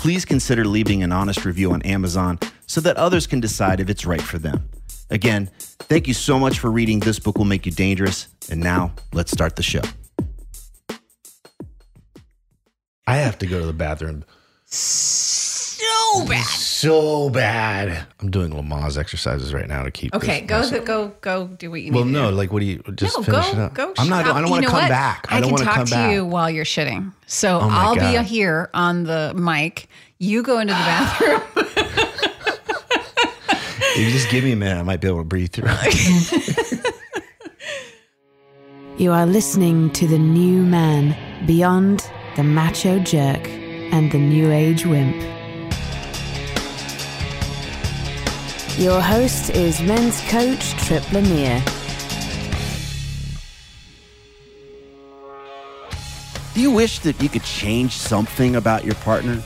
please consider leaving an honest review on Amazon so that others can decide if it's right for them. Again, thank you so much for reading This Book Will Make You Dangerous. And now, let's start the show. I have to go to the bathroom So bad. so bad. I'm doing Lamaze exercises right now to keep. Okay, this go myself- go go do what you need. Well, need. no, to like, what do you just no, finish go, it up? Go. I'm not. shop. I don't You want to know come what? back. I, I, don't can want to talk to you while you're shitting. So Oh I'll be here on the mic. You go into the bathroom. If you just give me a minute, I might be able to breathe through. it. You are listening to the new man beyond the macho jerk and the new age wimp. Your host is men's coach Tripp Lanier. Do you wish that you could change something about your partner?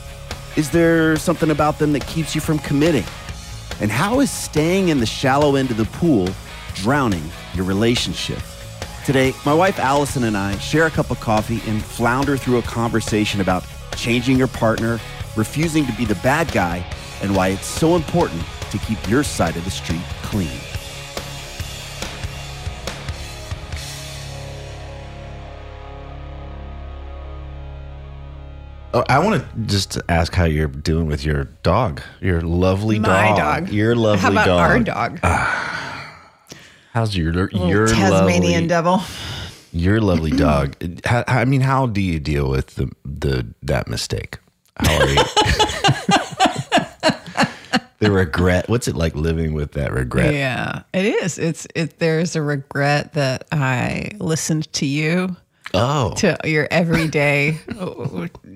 Is there something about them that keeps you from committing? And how is staying in the shallow end of the pool drowning your relationship? Today, my wife Alyson and I share a cup of coffee and flounder through a conversation about changing your partner, refusing to be the bad guy, and why it's so important to keep your side of the street clean. Oh, I want to just ask how you're doing with your dog, your lovely My dog. dog. Your lovely How about dog. our dog? Ah. How's your your Tasmanian lovely, devil. your lovely dog? How, I mean, how do you deal with the the that mistake? How are you? the regret. What's it like living with that regret? Yeah, it is. It's it. There's a regret that I listened to you Oh, to your everyday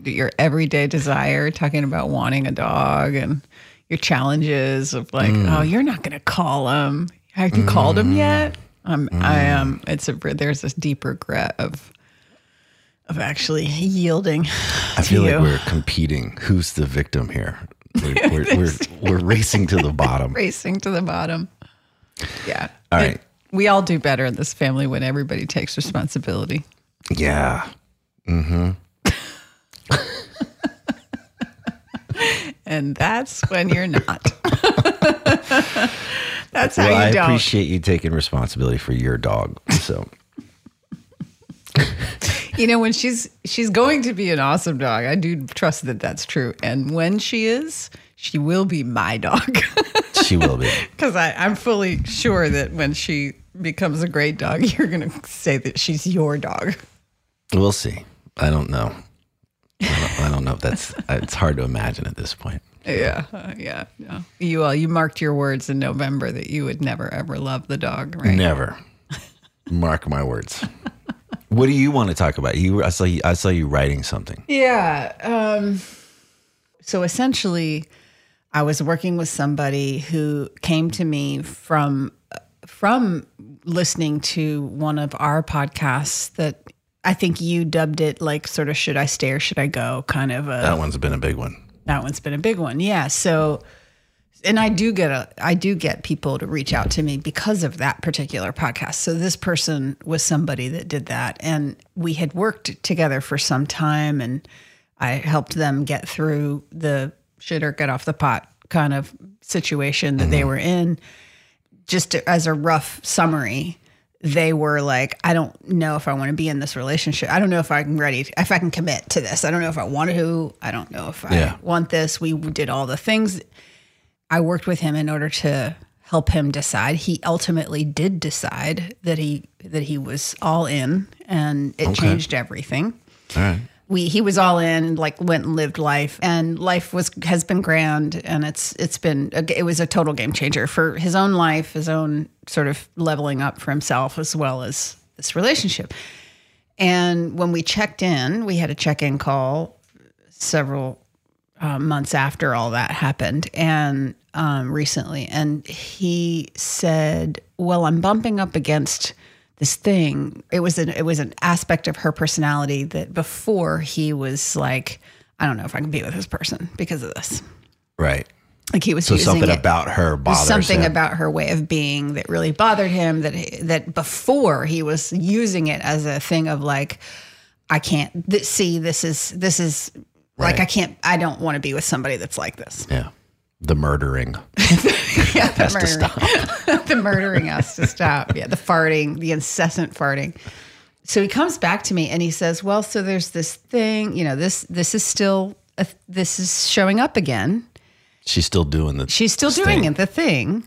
your everyday desire talking about wanting a dog and your challenges of like mm. oh you're not going to call him have you called him mm. yet mm. um, i am it's a there's this deep regret of of actually yielding I feel you like we're competing. Who's the victim here? We're, we're, we're, we're racing to the bottom. racing to the bottom yeah All It- we all do better in this family when everybody takes responsibility Yeah. Mm hmm. and that's when you're not that's how Well, I you don't I appreciate you taking responsibility for your dog. So You know, when she's she's going to be an awesome dog, I do trust that that's true. And when she is, she will be my dog she will be. because I'm fully sure that when she becomes a great dog, you're going to say that she's your dog. We'll see. I don't know. I don't, I don't know if that's. It's hard to imagine at this point. Yeah, uh, yeah, yeah. You uh, you marked your words in November that you would never ever love the dog, right? Never. Mark my words. What do you want to talk about? You, I saw you. I saw you writing something. Yeah. Um, so essentially, I was working with somebody who came to me from from listening to one of our podcasts that I think you dubbed it like sort of should I stay or should I go kind of a That one's been a big one. that one's been a big one. Yeah. So and I do get a I do get people to reach out to me because of that particular podcast. So this person was somebody that did that and we had worked together for some time and I helped them get through the shit or get off the pot kind of situation that they mm-hmm. were in. Just as a rough summary, they were like, I don't know if I want to be in this relationship. I don't know if I'm ready, if I can commit to this. I don't know if I want to. I don't know if I Yeah. want this. We did all the things. I worked with him in order to help him decide. He ultimately did decide that he that he was all in, and it changed everything All right. we he was all in like went and lived life and life was has been grand and it's it's been it was a total game changer for his own life his own sort of leveling up for himself as well as this relationship and when we checked in we had a check-in call several uh, months after all that happened and um, recently and he said well i'm bumping up against this thing it was an it was an aspect of her personality that before he was like i don't know if i can be with this person because of this Right. like he was So something it- about her bothers something him. about her way of being that really bothered him that that before he was using it as a thing of like i can't th- see this is this is like i can't i don't want to be with somebody that's like this yeah. The murdering. yeah, the murdering, the murdering has to stop. Yeah, the farting, the incessant farting. So he comes back to me and he says, "Well, so there's this thing, you know, this this is still a, this is showing up again. She's still doing the. She's still doing thing. it, the thing."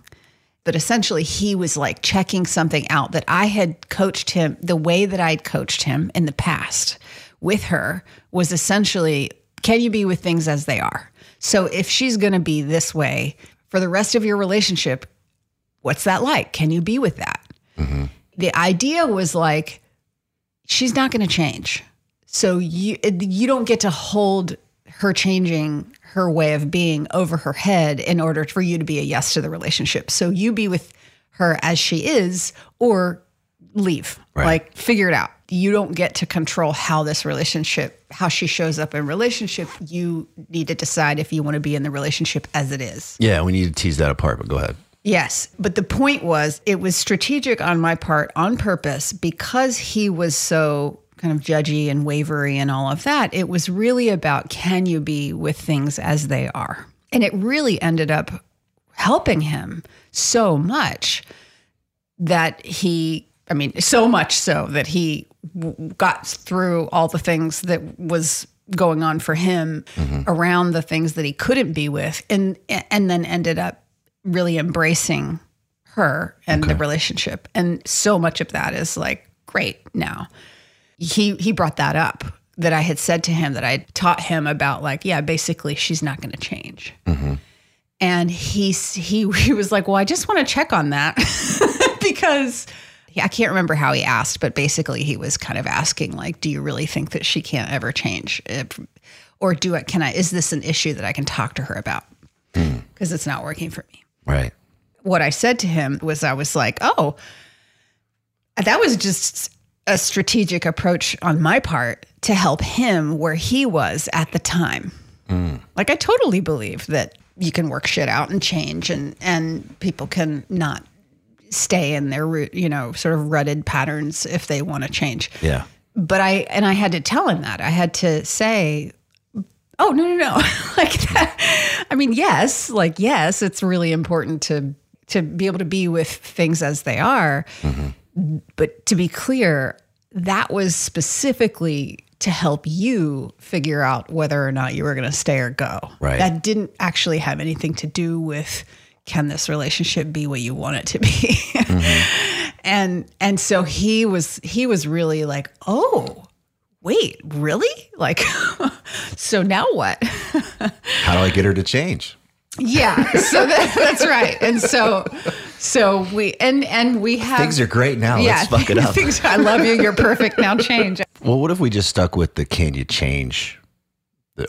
But essentially, he was like checking something out that I had coached him. The way that I'd coached him in the past with her was essentially, can you be with things as they are? So if she's going to be this way for the rest of your relationship, what's that like? Can you be with that? Mm-hmm. The idea was like, she's not going to change. So you you don't get to hold her changing her way of being over her head in order for you to be a yes to the relationship. So you be with her as she is or leave. Right. Like figure it out. You don't get to control how this relationship, how she shows up in relationship. You need to decide if you want to be in the relationship as it is. Yeah, we need to tease that apart, but go ahead. Yes. But the point was, it was strategic on my part on purpose because he was so kind of judgy and wavery and all of that. It was really about can you be with things as they are? And it really ended up helping him so much that he, I mean, so much so that he w- got through all the things that was going on for him mm-hmm. around the things that he couldn't be with and and then ended up really embracing her and the relationship. And so much of that is like great now. He he brought that up that I had said to him that I taught him about like yeah basically she's not going to change mm-hmm. and he he he was like well I just want to check on that because I can't remember how he asked but basically he was kind of asking like do you really think that she can't ever change If- or do it can I is this an issue that I can talk to her about hmm. because it's not working for me Right. what I said to him was I was like, oh, that was just a strategic approach on my part to help him where he was at the time. Hmm. Like I totally believe that you can work shit out and change and and people can not stay in their root, you know, sort of rutted patterns if they want to change Yeah. but I and I had to tell him that I had to say, "Oh no no no!" like that. I mean, yes, like yes, it's really important to to be able to be with things as they are. Mm-hmm. But to be clear, that was specifically to help you figure out whether or not you were going to stay or go. Right. That didn't actually have anything to do with can this relationship be what you want it to be. Mm-hmm. and and so he was he was really like, "Oh, wait, really? Like so now what?" How do I get her to change? yeah. So that, that's right. And so so we and and we have Things are great now. Let's fuck it up. things- I love you. You're perfect. Now change. Well, what if we just stuck with the can you change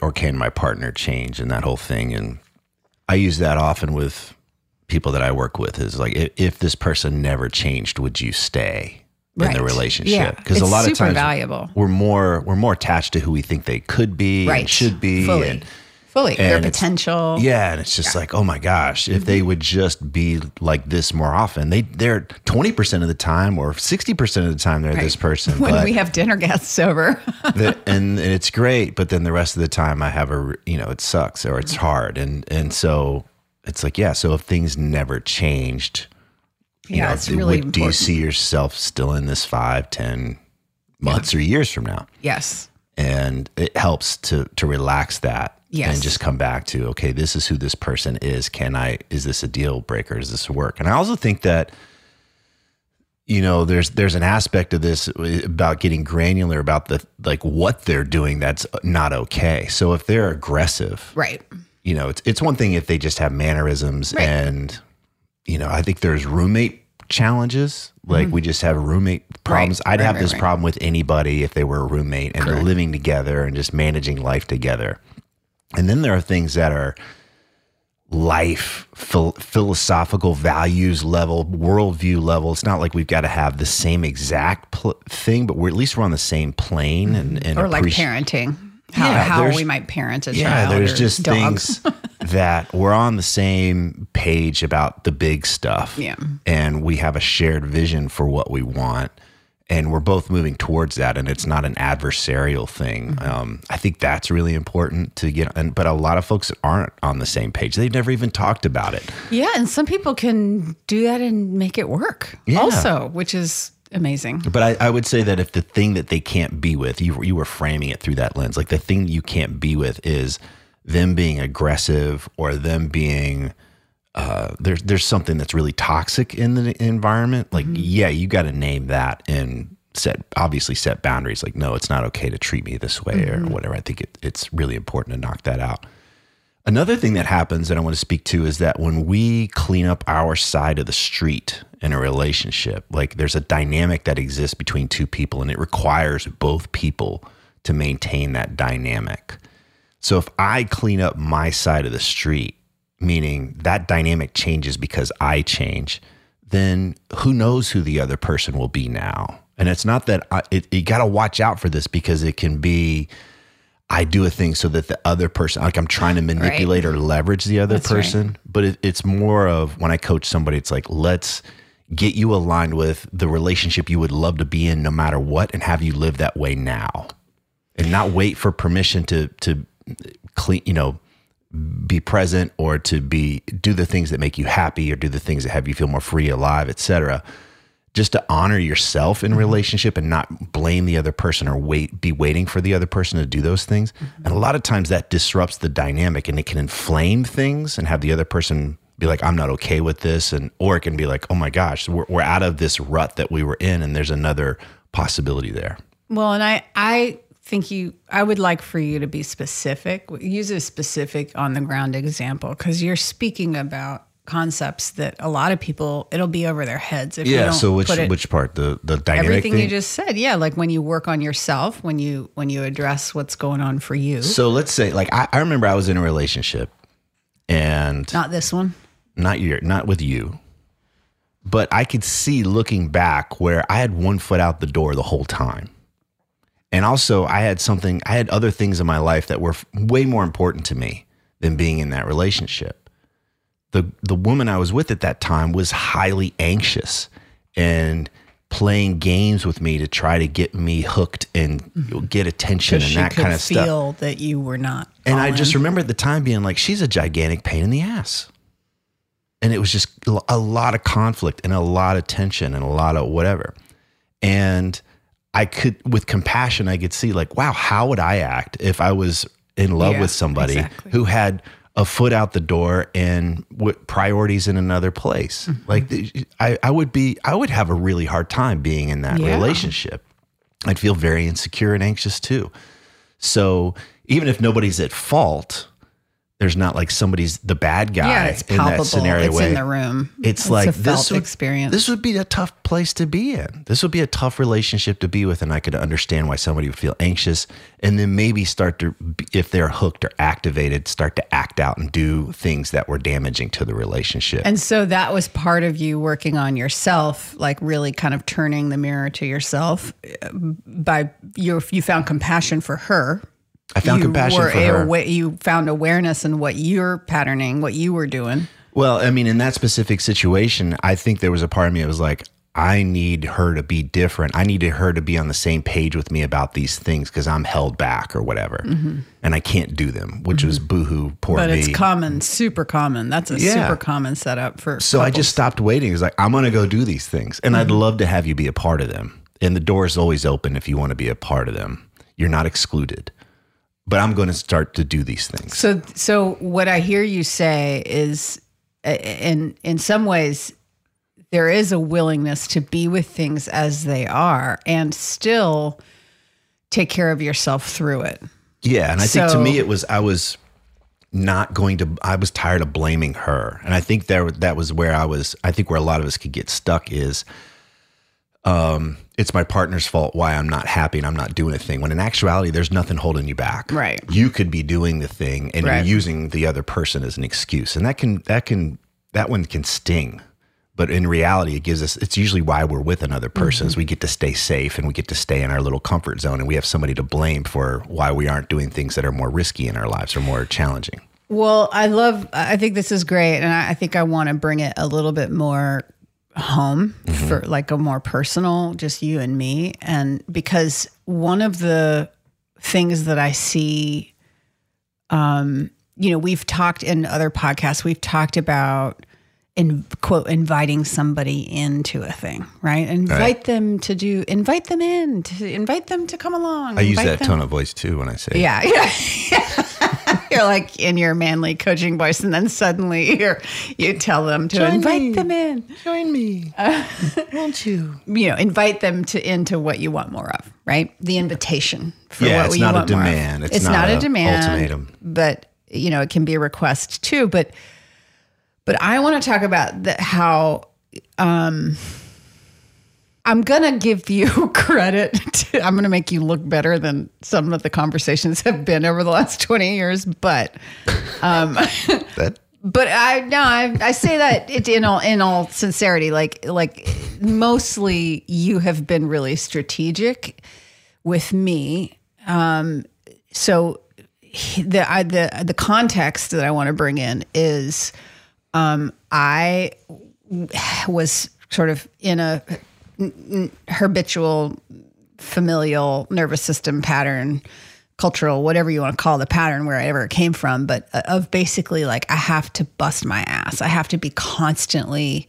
or can my partner change and that whole thing? And I use that often with people that I work with is like, if, if this person never changed, would you stay in the relationship? Yeah. Because a It's lot of times valuable. we're more, we're more attached to who we think they could be Right. and should be. Fully. And, Fully. Their and it's- potential. yeah, and it's just like, oh my gosh, if they would just be like this more often, they they're twenty percent of the time or sixty percent of the time they're this person. When we have dinner guests over. the, and, and it's great, but then the rest of the time I have a you know it sucks or it's mm-hmm. hard, and and so it's like yeah. So if things never changed, You Yeah, know, it's do, really what- do you see yourself still in this five, ten months or years from now? Yes. and it helps to to relax that Yes. and just come back to okay this is who this person is can i is this a deal breaker does this work and i also think that you know there's there's an aspect of this uh, about getting granular about the like what they're doing that's not okay so if they're aggressive Right. You know it's it's one thing if they just have mannerisms Right. and you know i think there's roommate challenges like we just have roommate problems i'd Mm-hmm. Right, have right, this right. problem with anybody if they were a roommate and they're Correct. living together and just managing life together and then there are things that are life phil- philosophical values level worldview level it's not like we've got to have the same exact pl- thing but we're at least we're on the same plane and, and Or like appreci- parenting. How, Yeah, how we might parent a yeah, child. there's just dog. things that we're on the same page about the big stuff. Yeah. And we have a shared vision for what we want. And we're both moving towards that. And it's not an adversarial thing. Mm-hmm. Um, I think that's really important to get. And, but a lot of folks aren't on the same page. They've never even talked about it. Yeah, and some people can do that and make it work Yeah. also, which is amazing. But I, I would say that if the thing that they can't be with, you, you were framing it through that lens, like the thing you can't be with is them being aggressive or them being, uh, there's, there's something that's really toxic in the environment. Like, yeah, you got to name that and set, obviously set boundaries. Like, no, it's not okay to treat me this way or whatever. I think it, it's really important to knock that out. Another thing that happens that I want to speak to is that when we clean up our side of the street in a relationship, like there's a dynamic that exists between two people and it requires both people to maintain that dynamic. So if I clean up my side of the street, meaning that dynamic changes because I change, then who knows who the other person will be now? And it's not that I, it, you got to watch out for this because it can be I do a thing so that the other person, like I'm trying to manipulate or leverage the other That's right. person. But it, it's more of when I coach somebody, it's like, let's get you aligned with the relationship you would love to be in no matter what and have you live that way now and not wait for permission to, to clean, you know, be present or to be do the things that make you happy or do the things that have you feel more free alive etc just to honor yourself Mm-hmm. in relationship and not blame the other person or wait be waiting for the other person to do those things Mm-hmm. and a lot of times that disrupts the dynamic and it can inflame things and have the other person be like i'm not okay with this and or it can be like oh my gosh we're, we're out of this rut that we were in and there's another possibility there Well, and I I think you I would like for you to be specific. Use a specific on the ground example because you're speaking about concepts that a lot of people it'll be over their heads if yeah don't so which it, which part the the dynamic everything thing? you just said. Yeah, like when you work on yourself, when you when you address what's going on for you. so let's say like I, I remember i was in a relationship and Not this one. not your not with you but i could see looking back where i had one foot out the door the whole time and also i had something i had other things in my life that were way more important to me than being in that relationship the the woman i was with at that time was highly anxious and playing games with me to try to get me hooked and mm-hmm. get attention and that kind of stuff feel that you were not. and I just remember at the time being like, she's a gigantic pain in the ass. And it was just a lot of conflict and a lot of tension and a lot of whatever. And I could, with compassion, I could see like, wow, how would I act if I was in love Yeah, with somebody exactly. who had a foot out the door and priorities in another place? Mm-hmm. Like, I, I would be, I would have a really hard time being in that Yeah. relationship. I'd feel very insecure and anxious too. So even if nobody's at fault, there's not like somebody's the bad guy yeah, it's in palpable. that scenario. it's way. in the room. It's, like a this felt would, experience. This would be a tough place to be in. This would be a tough relationship to be with, and I could understand why somebody would feel anxious, and then maybe start to, if they're hooked or activated, start to act out and do things that were damaging to the relationship. And so that was part of you working on yourself, like really kind of turning the mirror to yourself uh, by you you found compassion for her. I found you compassion for her. awa- you found awareness in what you're patterning, what you were doing. Well, I mean, in that specific situation, I think there was a part of me that was like, I need her to be different. I needed her to be on the same page with me about these things because I'm held back or whatever, and I can't do them, which was boohoo, poor Mm-hmm. But me. it's common, super common. That's a Yeah. super common setup for. So I just stopped waiting. It's like I'm going to go do these things, and Mm-hmm. I'd love to have you be a part of them. And the door is always open if you want to be a part of them. You're not excluded. But I'm going to start to do these things. So, so what I hear you say is, uh, in in some ways, there is a willingness to be with things as they are and still take care of yourself through it. Yeah, and I think to me it was I was not going to I was tired of blaming her. And I think there that was where I was I think where a lot of us could get stuck is um it's my partner's fault why I'm not happy and I'm not doing a thing. When in actuality there's nothing holding you back. Right. You could be doing the thing and Right. you're using the other person as an excuse. And that can that can that one can sting. But in reality, it gives us, it's usually why we're with another person is we get to stay safe and we get to stay in our little comfort zone and we have somebody to blame for why we aren't doing things that are more risky in our lives or more challenging. Well, I love, I think this is great. And I, I think I want to bring it a little bit more home for like a more personal, just you and me. And because one of the things that I see, um, you know, we've talked in other podcasts, we've talked about, in quote, inviting somebody into a thing, right? Invite Right. them to do, invite them in, to invite them to come along. I use that them- tone of voice too when I say, yeah, yeah. You're like in your manly coaching voice, and then suddenly you you tell them to Join invite me. them in. join me, won't you? You know, invite them to into what you want more of, right? The invitation for Yeah, what it's you not a want more of. demand. It's not a a demand. ultimatum. but you know, it can be a request too. But but I want to talk about the, how. Um, I'm gonna give you credit. To, I'm gonna make you look better than some of the conversations have been over the last 20 years. But That but I no, I, I say that it, in all in all sincerity, like like mostly you have been really strategic with me. Um, so the I, the the context that I want to bring in is um, I was sort of in a habitual familial nervous system pattern cultural whatever you want to call the pattern wherever it came from but uh, of basically like i have to bust my ass. I have to be constantly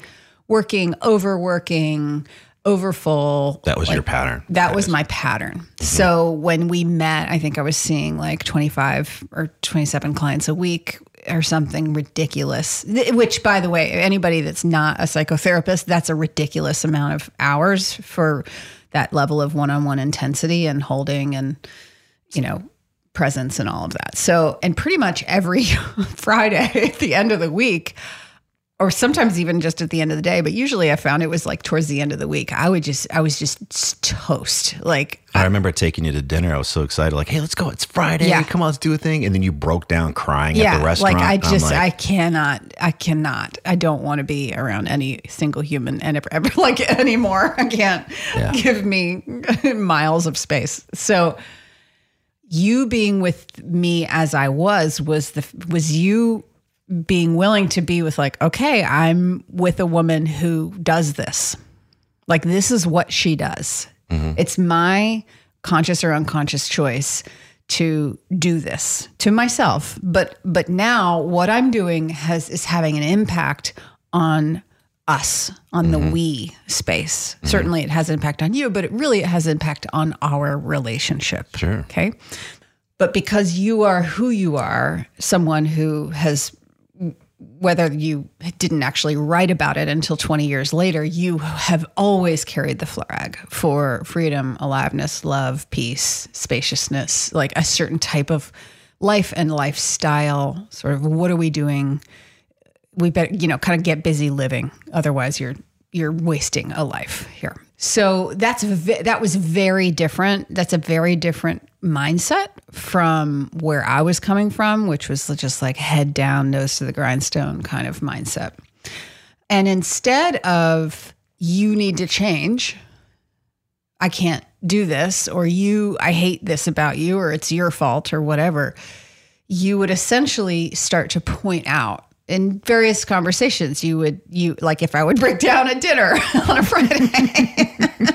working overworking overfull. That was like, your pattern. that was my pattern. So when we met, I think I was seeing like 25 or 27 clients a week or something ridiculous. Which, by the way, anybody that's not a psychotherapist, that's a ridiculous amount of hours for that level of one on one intensity and holding and, you know, presence and all of that. So, and pretty much every Friday at the end of the week, or sometimes even just at the end of the day, but usually I found it was like towards the end of the week. I would just, I was just toast. Like, I remember taking you to dinner. I was so excited, like, "Hey, let's go! It's Friday. Yeah. Come on, let's do a thing." And then you broke down crying yeah, at the restaurant. like I just, like, I cannot, I cannot, I don't want to be around any single human and ever, ever like anymore. I can't Yeah. give me miles of space. So, you being with me as I was was the was you being willing to be with like okay I'm with a woman who does this. Like this is what she does. Mm-hmm. It's my conscious or unconscious choice to do this to myself. But but now what I'm doing has is having an impact on us on the mm-hmm. we space. Mm-hmm. Certainly it has an impact on you but it really it has impact on our relationship. Sure. okay? But because you are who you are, someone who has, whether you didn't actually write about it until 20 years later, you have always carried the flag for freedom, aliveness, love, peace, spaciousness, like a certain type of life and lifestyle. Sort of, what are we doing? we better you know kind of get busy living otherwise you're you're wasting a life here so that's that was very different that's a very different mindset from where i was coming from which was just like head down nose to the grindstone kind of mindset. And instead of you need to change. I can't do this or you i hate this about you or it's your fault or whatever you would essentially start to point out in various conversations, you would you like if I would break down at dinner on a Friday,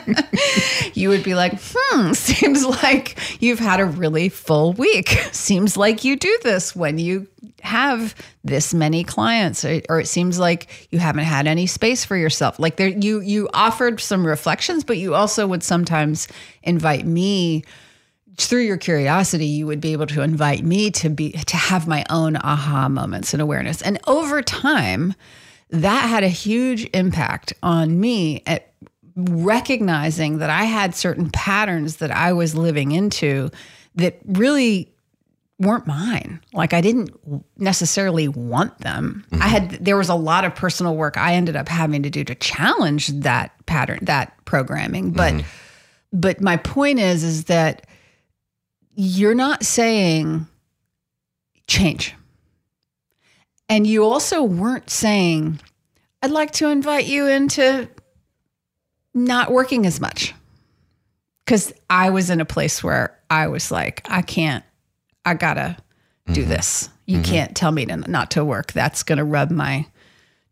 you would be like, "Hmm, seems like you've had a really full week. Seems like you do this when you have this many clients, or, or it seems like you haven't had any space for yourself. Like there, you you offered some reflections, but you also would sometimes invite me." through your curiosity you would be able to invite me to be to have my own aha moments and awareness and over time that had a huge impact on me at recognizing that i had certain patterns that i was living into that really weren't mine. Like i didn't necessarily want them. I had there was a lot of personal work i ended up having to do to challenge that pattern that programming. But mm-hmm. but my point is is that you're not saying change. And you also weren't saying, I'd like to invite you into not working as much. Because I was in a place where I was like, I can't, I gotta do mm-hmm. this. You mm-hmm. can't tell me to not to work. That's gonna rub my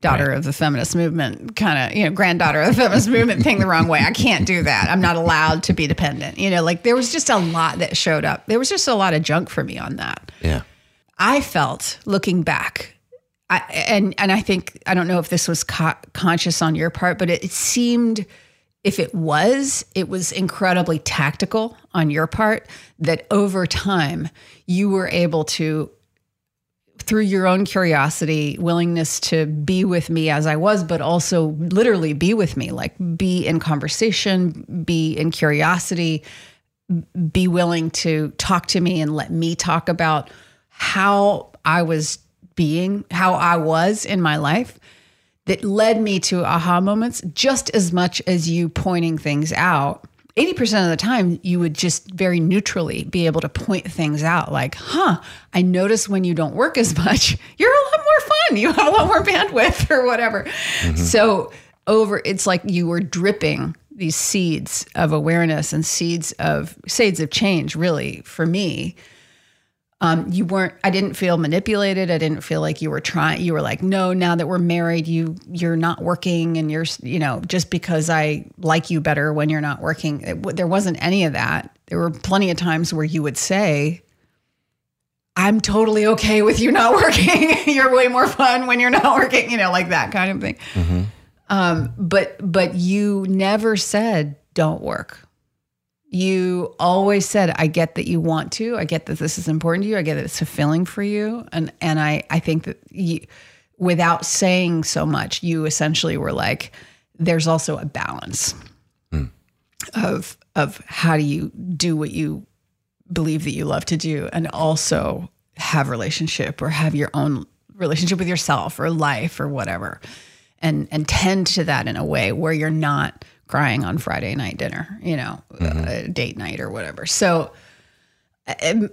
daughter of the feminist movement kind of you know granddaughter of the feminist movement thing the wrong way i can't do that i'm not allowed to be dependent you know like there was just a lot that showed up there was just a lot of junk for me on that Yeah. i felt looking back I, and and i think i don't know if this was co- conscious on your part but it, it seemed if it was it was incredibly tactical on your part that over time you were able to through your own curiosity, willingness to be with me as I was, but also literally be with me, like be in conversation, be in curiosity, be willing to talk to me and let me talk about how I was being, how I was in my life that led me to aha moments just as much as you pointing things out. 80% of the time, you would just very neutrally be able to point things out like, huh, I notice when you don't work as much, you're a lot more fun. You have a lot more bandwidth or whatever. Mm-hmm. So, over, it's like you were dripping these seeds of awareness and seeds of seeds of change, really, for me um, you weren't i didn't feel manipulated. I didn't feel like you were trying you were like no now that we're married you you're not working and you're you know just because i like you better when you're not working. It, w- there wasn't any of that. There were plenty of times where you would say i'm totally okay with you not working. You're way more fun when you're not working you know like that kind of thing. Um, but but you never said don't work you always said i get that you want to. I get that this is important to you. I get that it's fulfilling for you. And and i i think that you without saying so much you essentially were like there's also a balance hmm. of of how do you do what you believe that you love to do and also have relationship or have your own relationship with yourself or life or whatever. And and tend to that in a way where you're not crying on Friday night dinner, you know, uh, date night or whatever. So um,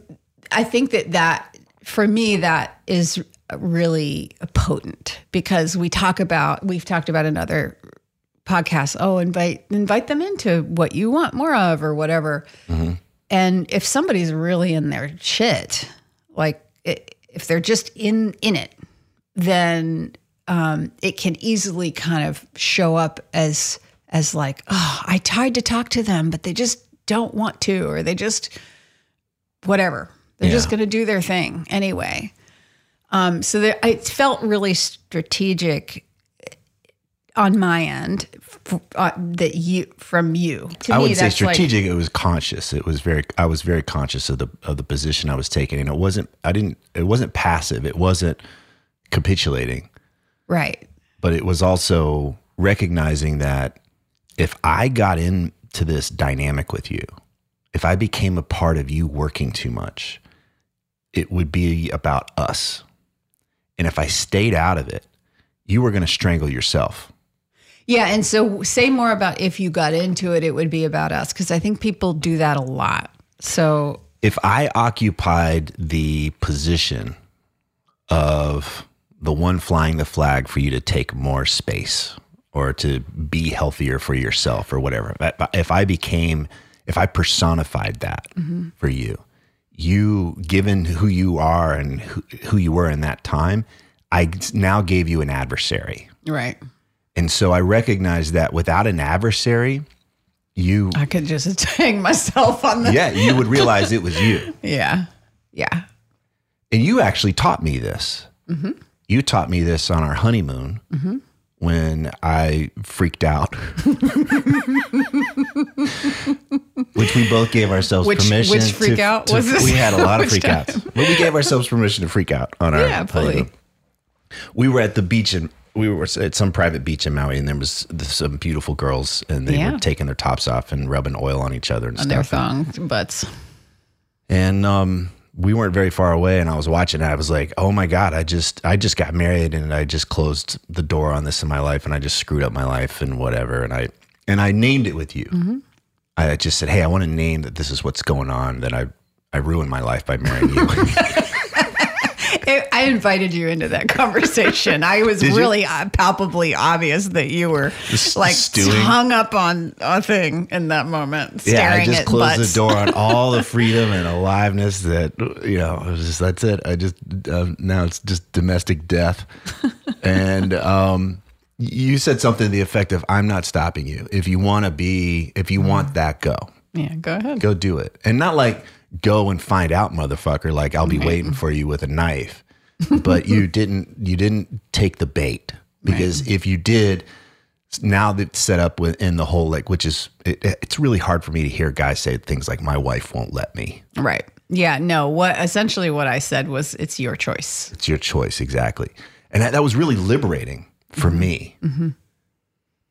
I think that that for me that is really potent because we talk about we've talked about another podcast oh invite invite them into what you want more of or whatever. And if somebody's really in their shit like it, if they're just in in it then um, it can easily kind of show up as as like oh i tried to talk to them but they just don't want to or they just whatever they're just going to do their thing anyway um, so there, it felt really strategic on my end f- uh, that you from you to I me wouldn't say that's like- strategic. it was conscious. It was very. I was very conscious of the of the position I was taking, and it wasn't. I didn't. It wasn't passive. It wasn't capitulating, right but it was also recognizing that if I got into this dynamic with you, if I became a part of you working too much, it would be about us, and if I stayed out of it, you were going to strangle yourself. Yeah, and so say more about if you got into it, it would be about us because I think people do that a lot. So if I occupied the position of the one flying the flag for you to take more space or to be healthier for yourself or whatever, if I became, if I personified that for you, you, given who you are and who, who you were in that time, I now gave you an adversary. Right. And so I recognize that without an adversary, you, I could just hang myself on the. yeah, you would realize it was you. Yeah. Yeah. And you actually taught me this. Mm-hmm. You taught me this on our honeymoon when I freaked out. which we both gave ourselves Which- permission. which freak to- out to- was this? We had a lot of freak time? outs. But we gave ourselves permission to freak out on our Yeah, honeymoon. We were at the beach and we were at some private beach in Maui, and there was some beautiful girls, and they Yeah. were taking their tops off and rubbing oil on each other and On their thong butts. and um, we weren't very far away and i was watching it i was like oh my god i just i just got married and i just closed the door on this in my life and i just screwed up my life and whatever. And i and i named it with you. Mm-hmm. I just said hey i want to name that this is what's going on that i i ruined my life by marrying you I invited you into that conversation. I was Did really uh, palpably obvious that you were Just like stewing? hung up on a thing in that moment, yeah i just at closed butts. the door on all the freedom and aliveness that you know it was just that's it. I just um, now it's just domestic death. And um you said something to the effect of i'm not stopping you. If you want to be if you want that go. Yeah, go ahead. go do it. And not like go and find out motherfucker like i'll be waiting for you with a knife but you didn't you didn't take the bait because if you did now that's set up within the whole like which is it, it's really hard for me to hear guys say things like my wife won't let me Right. Yeah. No. What essentially what I said was it's your choice. it's your choice exactly and that, that was really liberating for mm-hmm. me mm-hmm.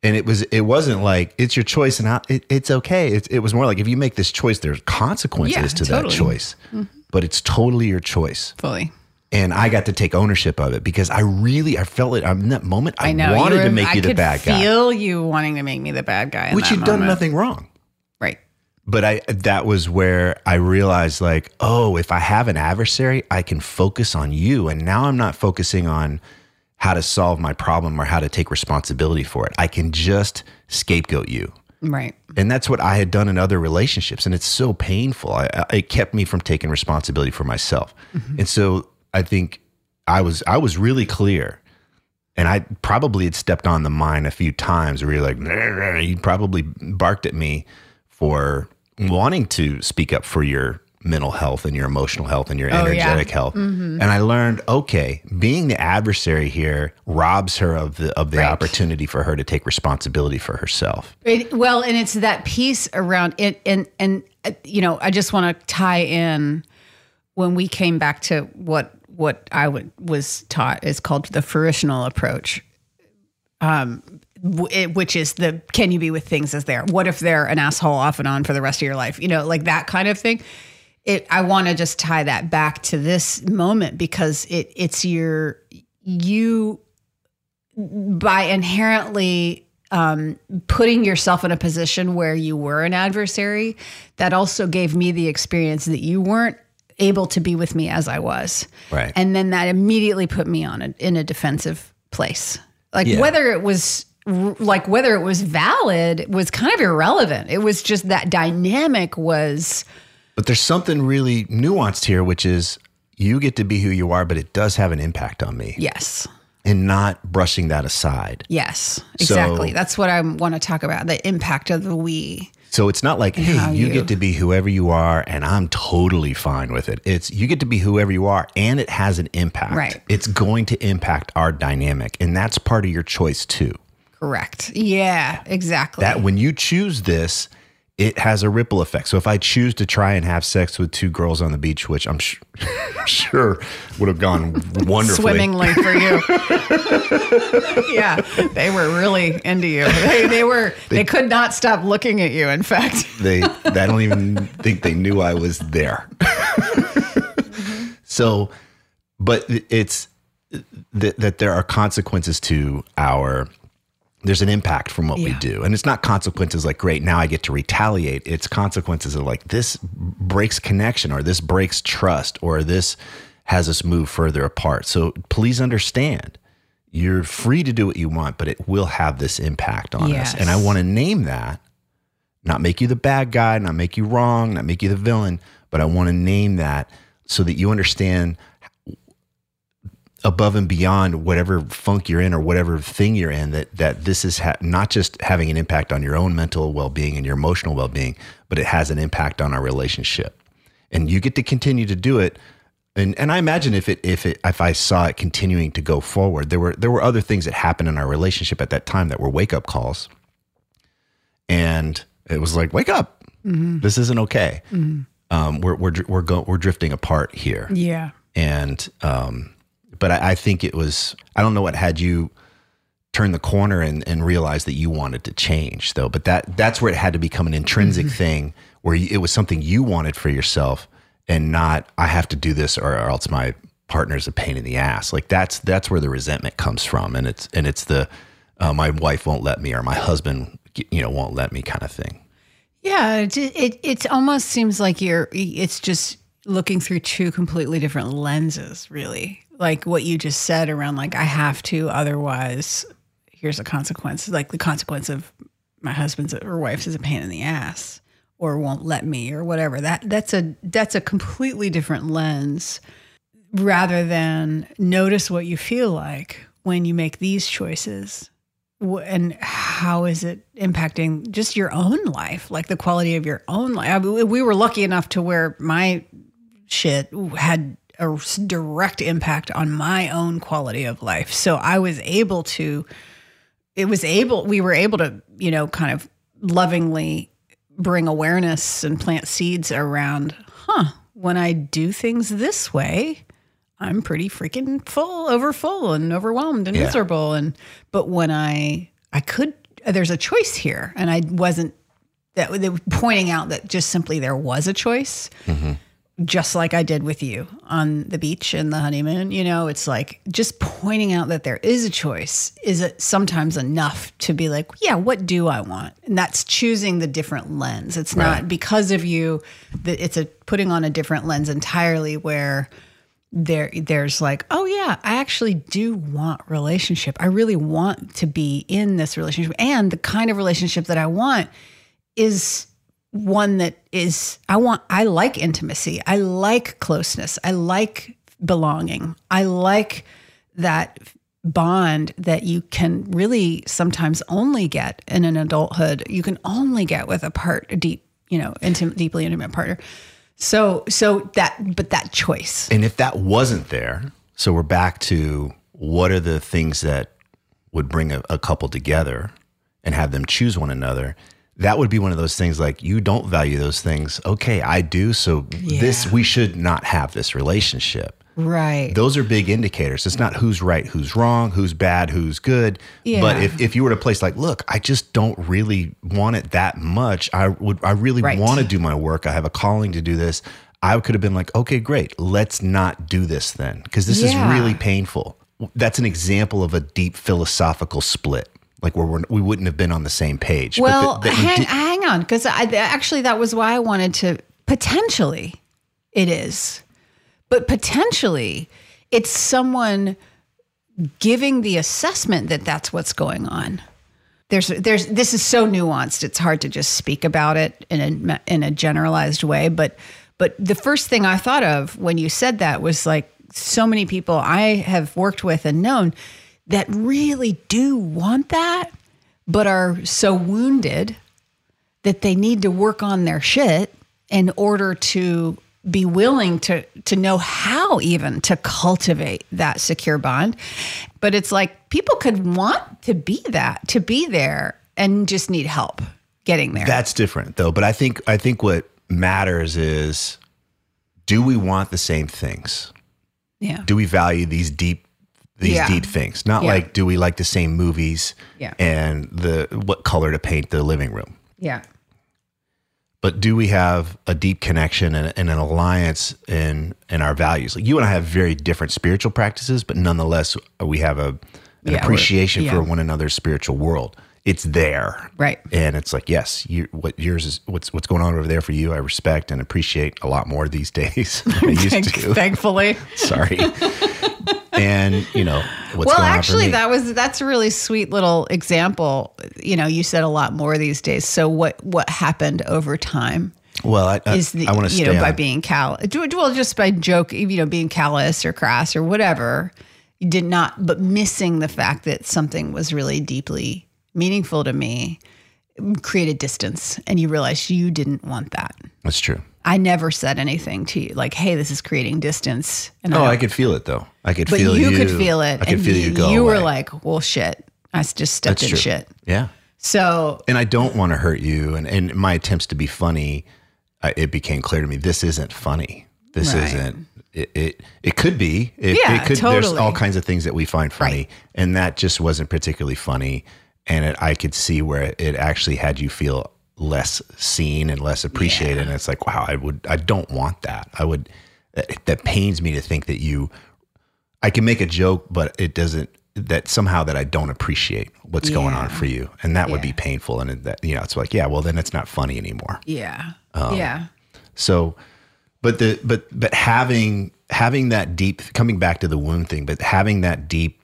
and it was it wasn't like it's your choice and I, it, it's okay it, it was more like if you make this choice there's consequences Yeah, to totally. that choice mm-hmm. but it's totally your choice Fully. And I got to take ownership of it because I really I felt it I'm in that moment I, I know. wanted were, to make I you the bad guy I feel you wanting to make me the bad guy. which you'd done nothing wrong Right. but I that was where I realized like, oh, if I have an adversary, I can focus on you. And now I'm not focusing on how to solve my problem or how to take responsibility for it. I can just scapegoat you. Right. And that's what I had done in other relationships. And it's so painful. I, I, it kept me from taking responsibility for myself. Mm-hmm. And so I think I was I was really clear. And I probably had stepped on the mine a few times where you're like, you probably barked at me for wanting to speak up for your mental health and your emotional health and your Oh, yeah. energetic health. And I learned, okay, being the adversary here robs her of the of the Right. opportunity for her to take responsibility for herself. It, well, and it's that piece around it, and and uh, you know, I just want to tie in when we came back to what what I was taught is called the fruitional approach, um, w- it, which is the can you be with things as they are? What if they're an asshole off and on for the rest of your life? You know, like that kind of thing. It. I want to just tie that back to this moment because it it's your you by inherently um, putting yourself in a position where you were an adversary, that also gave me the experience that you weren't able to be with me as I was. Right. And then that immediately put me on a, in a defensive place. Like Yeah. whether it was like whether it was valid was kind of irrelevant. It was just that dynamic was But there's something really nuanced here, which is you get to be who you are, but it does have an impact on me yes. and not brushing that aside. Yes, exactly. So- That's what I want to talk about the impact of the we. So it's not like, hey, you, you- get to be whoever you are, and I'm totally fine with it. It's you get to be whoever you are, and it has an impact. Right. It's going to impact our dynamic, and that's part of your choice too. Correct. Yeah, exactly. That when you choose this, it has a ripple effect. So if I choose to try and have sex with two girls on the beach, which I'm sh- sure would have gone wonderfully, swimmingly for you. yeah, they were really into you. They, they were. They, could not stop looking at you. In fact, they I don't even think they knew I was there. so, but it's that, that there are consequences to our there's an impact from what we do. And it's not consequences like, great, now I get to retaliate. It's consequences of like, this breaks connection or this breaks trust or this has us move further apart. So please understand, you're free to do what you want, but it will have this impact on us. And I want to name that, not make you the bad guy, not make you wrong, not make you the villain, but I want to name that so that you understand above and beyond whatever funk you're in or whatever thing you're in that that this is ha- not just having an impact on your own mental well-being and your emotional well-being but it has an impact on our relationship. And you get to continue to do it. And and I imagine if it if it if I saw it continuing to go forward there were there were other things that happened in our relationship at that time that were wake up calls. And it was like wake up. This isn't okay. Um, we're we're we're go- we're drifting apart here. Yeah. and um, but I, I think it was I don't know what had you turn the corner and, and realize that you wanted to change though but that that's where it had to become an intrinsic thing where you, it was something you wanted for yourself and not I have to do this or, or else my partner's a pain in the ass. Like that's that's where the resentment comes from and it's and it's the uh, my wife won't let me or my husband you know won't let me kind of thing. Yeah, it, it it almost seems like you're it's just looking through two completely different lenses, really. Like what you just said around like I have to otherwise here's a consequence. Like the consequence of my husband's or wife's is a pain in the ass or won't let me or whatever. That that's a that's a completely different lens rather than notice what you feel like when you make these choices and how is it impacting just your own life like the quality of your own life I mean, we were lucky enough to where my shit had a direct impact on my own quality of life. So i was able to it was able we were able to you know kind of lovingly bring awareness and plant seeds around huh when i do things this way i'm pretty freaking full over full and overwhelmed and Yeah. miserable. And but when i i could there's a choice here. And i wasn't that they were pointing out that just simply there was a choice mm-hmm. Just like I did with you on the beach and the honeymoon. You know, it's like just pointing out that there is a choice is it sometimes enough to be like, yeah, what do I want? And that's choosing the different lens. It's not because of you that it's a putting on a different lens entirely where there there's like, oh yeah, I actually do want relationship. I really want to be in this relationship and the kind of relationship that I want is one that is I want I like intimacy. I like closeness. I like belonging. I like that bond that you can really sometimes only get in an adulthood. You can only get with a part a deep, you know, intimate deeply intimate partner. So so that but that choice. And if that wasn't there, so we're back to what are the things that would bring a, a couple together and have them choose one another. That would be one of those things like you don't value those things. Okay, I do. So this we should not have this relationship. Right. Those are big indicators. It's not who's right, who's wrong, who's bad, who's good. Yeah. But if, if you were to place like, look, I just don't really want it that much. I would I really Right. want to do my work. I have a calling to do this. I could have been like, okay, great. Let's not do this then. Because this Yeah. is really painful. That's an example of a deep philosophical split. Like where we're, we wouldn't have been on the same page. Well, that- that you hang, hang on, because I actually that was why I wanted to potentially it is, but potentially it's someone giving the assessment that that's what's going on. There's there's this is so nuanced. It's hard to just speak about it in a in a generalized way. But but the first thing I thought of when you said that was like so many people I have worked with and known that really do want that, but are so wounded that they need to work on their shit in order to be willing to to know how even to cultivate that secure bond but it's like people could want to be that to be there and just need help getting there That's different though. But I think I think what matters is do we want the same things? yeah Do we value these deep these Yeah. deep things? Not Yeah. like do we like the same movies Yeah. and the what color to paint the living room? yeah But do we have a deep connection and, and an alliance in in our values? Like you and I have very different spiritual practices, but nonetheless we have a an Yeah, appreciation for one another's spiritual world. It's there, Right. And it's like, yes, you, what yours is what's what's going on over there for you. I respect and appreciate a lot more these days than I used Thank- to. thankfully Sorry. and you know what's well going on for actually that was that's a really sweet little example. You know you said a lot more these days. So what what happened over time well, I, I, is the I want to you know by being callous well just by joke you know being callous or crass or whatever did not, but missing the fact that something was really deeply meaningful to me created distance. And you realize you didn't want that. That's true. I never said anything to you like, "Hey, this is creating distance." And Oh, don't- I could feel it though. I could but feel you, you. could feel it, I could and feel you, you go. you were like, "Well, shit, I just stepped That's in true. shit." yeah. So and I don't want to hurt you. And and my attempts to be funny, I, it became clear to me this isn't funny. This Right. isn't. It, it it could be. It, Yeah, it could. There's all kinds of things that we find funny, Right. and that just wasn't particularly funny. And it, I could see where it actually had you feel less seen and less appreciated. And it's like, wow, I would. I don't want that. I would. That, that pains me to think that you. I can make a joke, but it doesn't. That somehow that I don't appreciate what's going on for you, and that would be painful. And that you know, it's like, yeah, well, then it's not funny anymore. yeah, Um, yeah, So, but the but but having having that deep coming back to the wound thing, but having that deep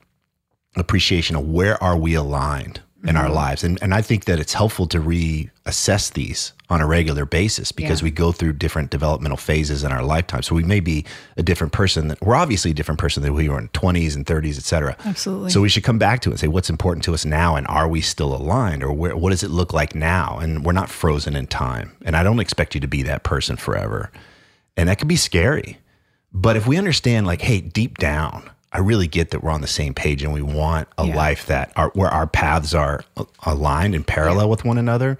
appreciation of where are we aligned in our mm-hmm. lives, and and I think that it's helpful to reassess these on a regular basis because Yeah. we go through different developmental phases in our lifetime. So we may be a different person. That, we're obviously a different person than we were in twenties and thirties, et cetera. Absolutely. So we should come back to it and say what's important to us now, and are we still aligned, or where, what does it look like now? And we're not frozen in time. And I don't expect you to be that person forever, and that can be scary. But if we understand, like, hey, deep down, I really get that we're on the same page, and we want a Yeah. life that are where our paths are aligned and parallel with one another.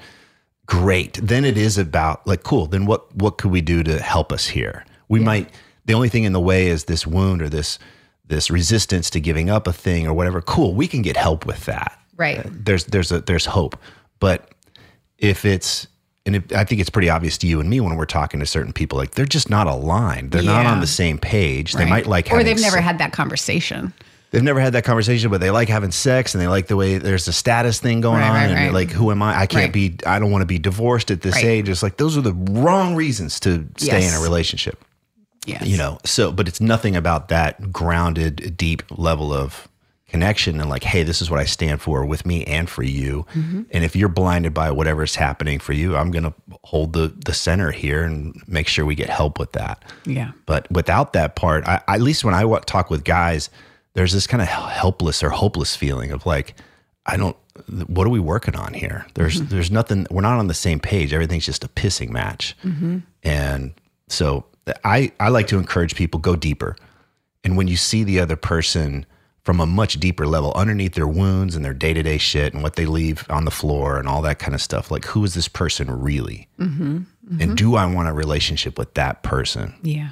Great. Then it is about like, cool. Then what what could we do to help us here? We might. The only thing in the way is this wound or this this resistance to giving up a thing or whatever. Cool. We can get help with that right. there's there's a there's hope. But if it's and if, I think it's pretty obvious to you and me when we're talking to certain people, like they're just not aligned. They're not on the same page. They might like or they've never se- had that conversation. they've never had that conversation, but they like having sex and they like the way there's a status thing going Right, on. right, and right. like, who am I? I can't Right. be. I don't want to be divorced at this Right. age. It's like those are the wrong reasons to stay in a relationship Yes. you know so but it's nothing about that grounded deep level of connection and like hey this is what i stand for with me and for you. Mm-hmm. and if you're blinded by whatever's happening for you i'm going to hold the the center here and make sure we get help with that. Yeah. but without that part I, at least when i talk with guys there's this kind of helpless or hopeless feeling of like i don't what are we working on here? There's there's nothing we're not on the same page. Everything's just a pissing match. And so I, I like to encourage people go deeper. And when you see the other person from a much deeper level, underneath their wounds and their day to day shit and what they leave on the floor and all that kind of stuff, like who is this person really? Mm-hmm, mm-hmm. And do I want a relationship with that person? Yeah.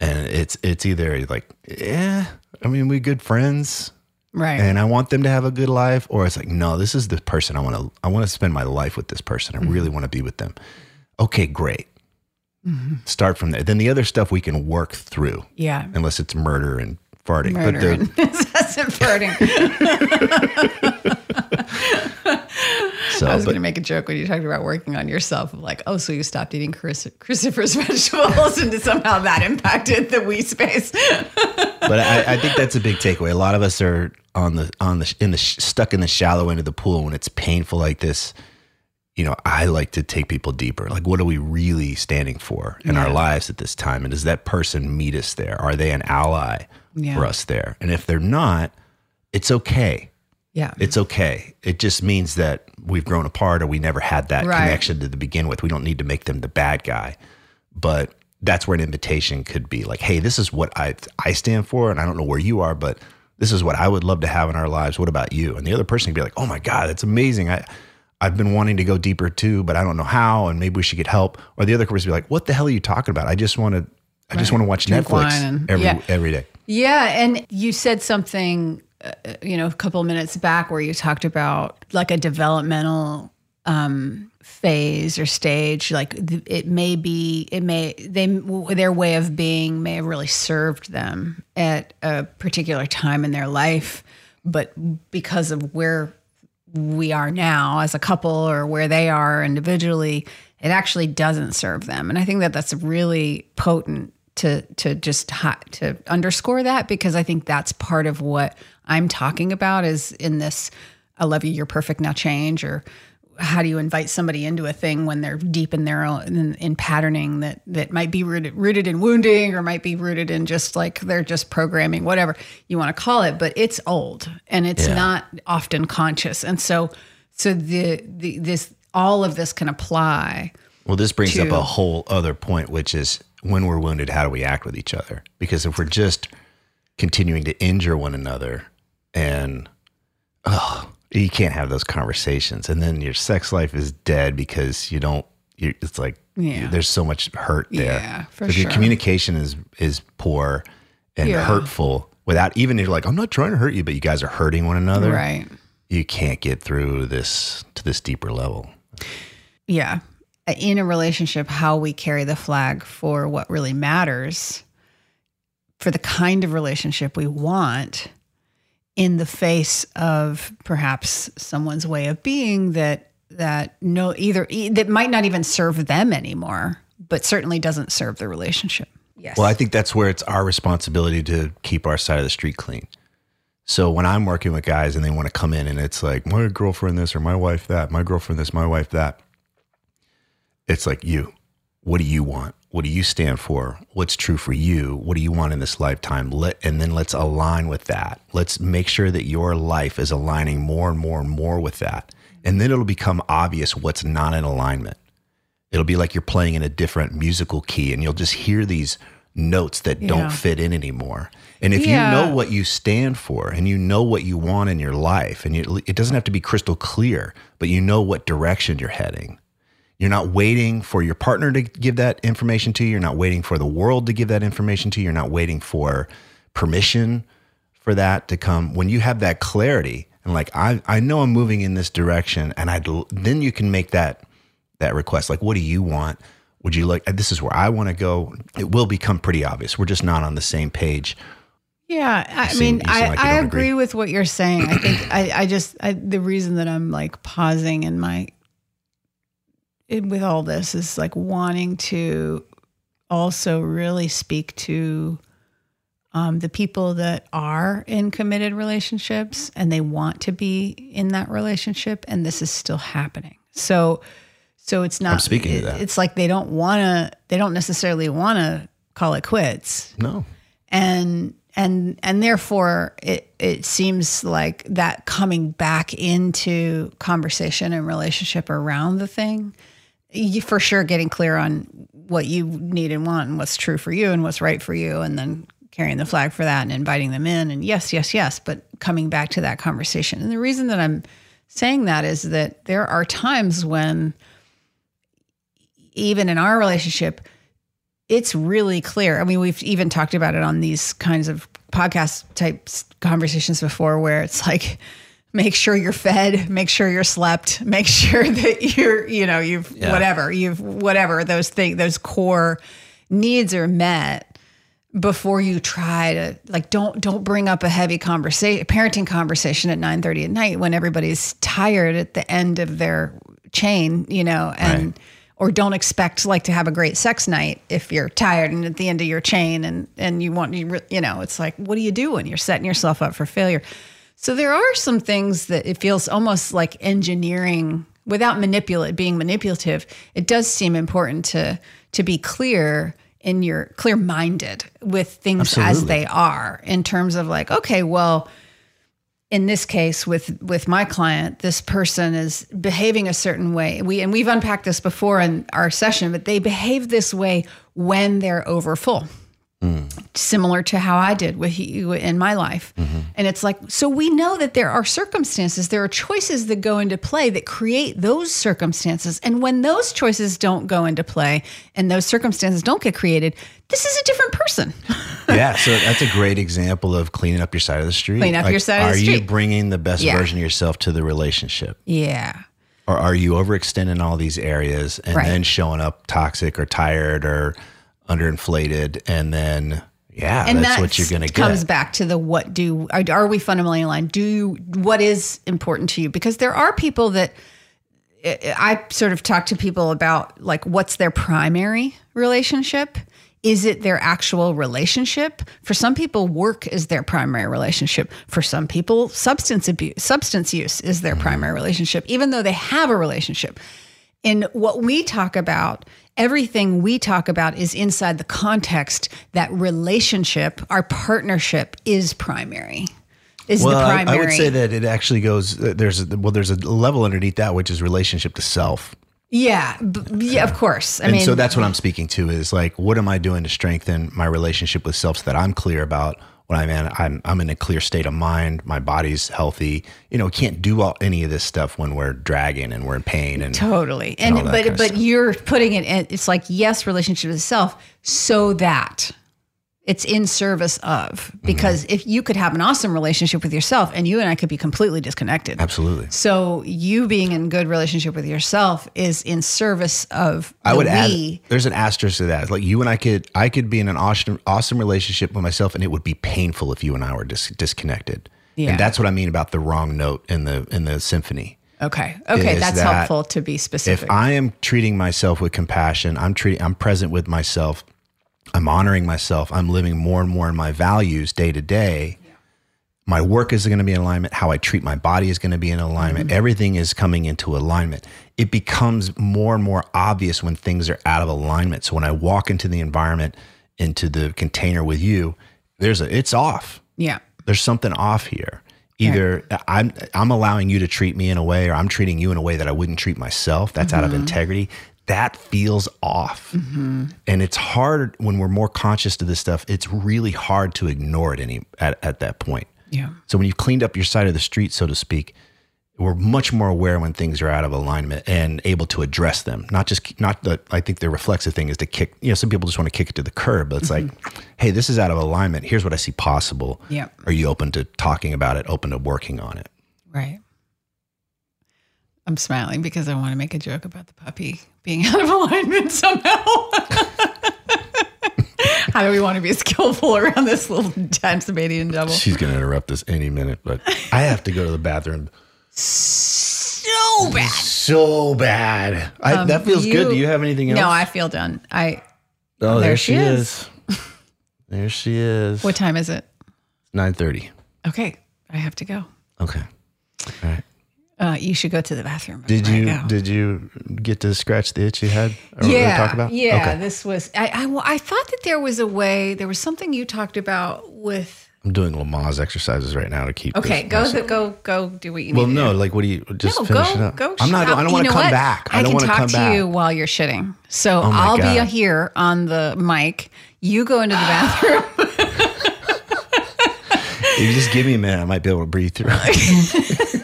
And it's it's either like, yeah, I mean, we good friends, Right. and I want them to have a good life, or it's like, no, this is the person I want to. I want to spend my life with this person. I Mm-hmm. really want to be with them. Okay, great. Mm-hmm. Start from there. Then the other stuff we can work through, yeah. unless it's murder and farting. Murder But the, flirting. so, I was going to make a joke when you talked about working on yourself, of like, oh, so you stopped eating cruci- cruciferous vegetables, and somehow that impacted the we space. but I, I think that's a big takeaway. A lot of us are on the on the in the stuck in the shallow end of the pool when it's painful like this. You know, I like to take people deeper. Like, what are we really standing for in our lives at this time? And does that person meet us there? Are they an ally Yeah. for us there? And if they're not, it's okay. yeah. It's okay. It just means that we've grown apart or we never had that Right. connection to the begin with. We don't need to make them the bad guy. But that's where an invitation could be like, hey, this is what I I stand for, and I don't know where you are, but this is what I would love to have in our lives. What about you? And the other person can be like, oh my God, that's amazing. I I've been wanting to go deeper too, but I don't know how, and maybe we should get help. Or the other person would be like, what the hell are you talking about? I just want to I just want to watch Drink Netflix and- every yeah. every day. Yeah, and you said something, uh, you know, a couple of minutes back where you talked about like a developmental um, phase or stage. Like it may be, it may they their way of being may have really served them at a particular time in their life, but because of where we are now as a couple or where they are individually, it actually doesn't serve them. And I think that that's really potent to to just hi- to underscore that because I think that's part of what I'm talking about is in this I love you you're perfect now change or how do you invite somebody into a thing when they're deep in their own in, in patterning that that might be rooted rooted in wounding or might be rooted in just like they're just programming whatever you want to call it but it's old and it's Yeah. not often conscious and so so the, the this all of this can apply Well, this brings up a whole other point, which is when we're wounded, how do we act with each other? Because if we're just continuing to injure one another and oh, you can't have those conversations, and then your sex life is dead because you don't. You, it's like Yeah. there's so much hurt there. Yeah, for So if your communication is is poor and Yeah. hurtful, without even you're like, I'm not trying to hurt you, but you guys are hurting one another. right You can't get through this to this deeper level. yeah in a relationship how we carry the flag for what really matters for the kind of relationship we want in the face of perhaps someone's way of being that that no either e- that might not even serve them anymore but certainly doesn't serve the relationship yes Well, I think that's where it's our responsibility to keep our side of the street clean. So when I'm working with guys and they want to come in and it's like my girlfriend this or my wife that, my girlfriend this, my wife that, it's like you. What do you want? What do you stand for? What's true for you? What do you want in this lifetime? Let and then let's align with that. Let's make sure that your life is aligning more and more and more with that. And then it'll become obvious what's not in alignment it'll be like you're playing in a different musical key and you'll just hear these notes that Yeah. don't fit in anymore and if Yeah. you know what you stand for and you know what you want in your life and you, it doesn't have to be crystal clear but you know what direction you're heading you're not waiting for your partner to give that information to you. You're not waiting for the world to give that information to you. You're not waiting for permission for that to come. When you have that clarity and like I, I know I'm moving in this direction and I then you can make that that request. Like what do you want? Would you like this is where I want to go. It will become pretty obvious. We're just not on the same page. Yeah, I seem- mean, I, like I agree. agree. with what you're saying. I think I, I just I, the reason that I'm like pausing in my it, with all this is like wanting to also really speak to um, the people that are in committed relationships and they want to be in that relationship, and this is still happening. So, so it's not. I'm speaking to that. It's like they don't want to. They don't necessarily want to call it quits no and and and therefore it it seems like that coming back into conversation and relationship around the thing you for sure getting clear on what you need and want and what's true for you and what's right for you and then carrying the flag for that and inviting them in and yes yes yes but coming back to that conversation and the reason that I'm saying that is that there are times when even in our relationship it's really clear. I mean, we've even talked about it on these kinds of podcast type conversations before where it's like, make sure you're fed, make sure you're slept, make sure that you're, you know, you've Yeah. whatever, you've whatever those things, those core needs are met before you try to like don't don't bring up a heavy conversation parenting conversation at 9 30 at night when everybody's tired at the end of their chain you know and Right. or don't expect like to have a great sex night if you're tired and at the end of your chain and and you want you you know it's like what do you do when you're setting yourself up for failure so there are some things that it feels almost like engineering without manipulate being manipulative it does seem important to to be clear in your clear minded with things as they are in terms of like okay well in this case with with my client this person is behaving a certain way. We and we've unpacked this before in our session but they behave this way when they're over similar to how I did with you in my life. Mm-hmm. And it's like, so we know that there are circumstances, there are choices that go into play that create those circumstances. And when those choices don't go into play and those circumstances don't get created, this is a different person. yeah so that's a great example of cleaning up your side of the street Clean up your side of the are you bringing the best Yeah. version of yourself to the relationship yeah. or are you overextending all these areas and Right. then showing up toxic or tired or underinflated and then yeah and that's that what you're gonna get comes back to the what do are, are we fundamentally aligned do you what is important to you because there are people that I I sort of talk to people about like what's their primary relationship Is it their actual relationship? For some people, work is their primary relationship. For some people, substance abuse, substance use is their mm-hmm. primary relationship, even though they have a relationship. And what we talk about, everything we talk about is inside the context that relationship, our partnership is primary. Is Well, the I, primary. I would say that it actually goes. uh, There's a, well, there's a level underneath that which is relationship to self, yeah, b- yeah, of course. I and mean, so that's what I'm speaking to. Is like, what am I doing to strengthen my relationship with self so that I'm clear about what I'm in? I'm I'm in a clear state of mind. My body's healthy. You know, can't do all, any of this stuff when we're dragging and we're in pain and Totally. and And, but kind of but stuff. you're putting it in it's like yes, relationship with self, so that it's in service of. Because mm-hmm. if you could have an awesome relationship with yourself and you and I could be completely disconnected. absolutely. So you being in good relationship with yourself is in service of I would we. add. There's an asterisk to that. Like you and I could, I could be in an awesome, awesome relationship with myself, and it would be painful if you and I were dis- disconnected. Yeah. And that's what I mean about the wrong note in the in the symphony. Okay. Okay, that's that helpful to be specific. If I am treating myself with compassion, I'm treating, I'm present with myself. I'm honoring myself. I'm living more and more in my values day to day. My work is going to be in alignment. How I treat my body is going to be in alignment. Mm-hmm. Everything is coming into alignment. It becomes more and more obvious when things are out of alignment. So when I walk into the environment, into the container with you, there's a, it's off yeah. there's something off here. Either I'm I'm allowing you to treat me in a way, or I'm treating you in a way that I wouldn't treat myself. That's out of mm-hmm. integrity. That feels off, mm-hmm. and it's hard when we're more conscious to this stuff. It's really hard to ignore it any at, at that point. Yeah. So when you've cleaned up your side of the street, so to speak, we're much more aware when things are out of alignment and able to address them. Not just not the. I think the reflexive thing is to kick. You know, some people just want to kick it to the curb, but it's like, mm-hmm. hey, this is out of alignment. Here's what I see possible. Yep. Are you open to talking about it? Open to working on it? Right. I'm smiling because I want to make a joke about the puppy being out of alignment somehow. How do we want to be skillful around this little Tasmanian devil? She's going to interrupt us any minute, but I have to go to the bathroom So bad. so bad. I, that feels good. Do you have anything else? Um, No, I feel done. I. Oh, there, there she she is. there she is. What time is it? Nine thirty. Okay, I have to go. Okay. All right. Uh, you should go to the bathroom. Did you go. did you get to scratch the itch you had? Or yeah, talk about? yeah. Okay. This was. I, I. I thought that there was a way. There was something you talked about with. I'm doing Lamaze exercises right now to keep. Okay, go. myself- go. Go. Do what you Well, need. to no, like, what do you just No, finish go, it up? go. I'm not. shop. I don't want to come what? back. I, I, don't can want to talk come to back. Oh you while you're shitting. So my I'll be here on the mic. You go into the bathroom. If you just give me a minute, I might be able to breathe through.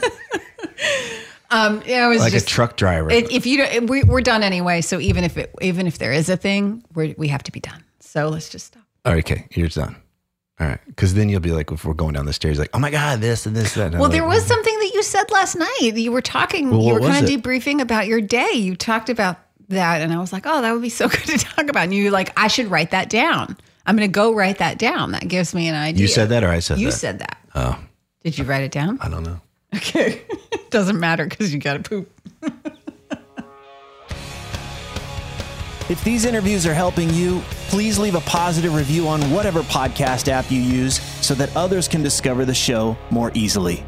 um, yeah, I was like just. a truck driver. it, if you don't, we, we're done anyway. So even if it, even if there is a thing, we we have to be done. So let's just stop. All right, okay, you're done. All right, because then you'll be like, if we're going down the stairs, like, oh my god, this and this, that. and I'm Well, like, there was something that you said last night. You were talking. Well, you were kind of debriefing about your day. You talked about that, and I was like, "Oh, that would be so good to talk about." And you were like, "I should write that down. I'm going to go write that down. That gives me an idea." You said that, or I said that You that? said that. Oh, Did you write it down? I don't know. Okay. Doesn't matter because you got to poop. If these interviews are helping you, please leave a positive review on whatever podcast app you use so that others can discover the show more easily.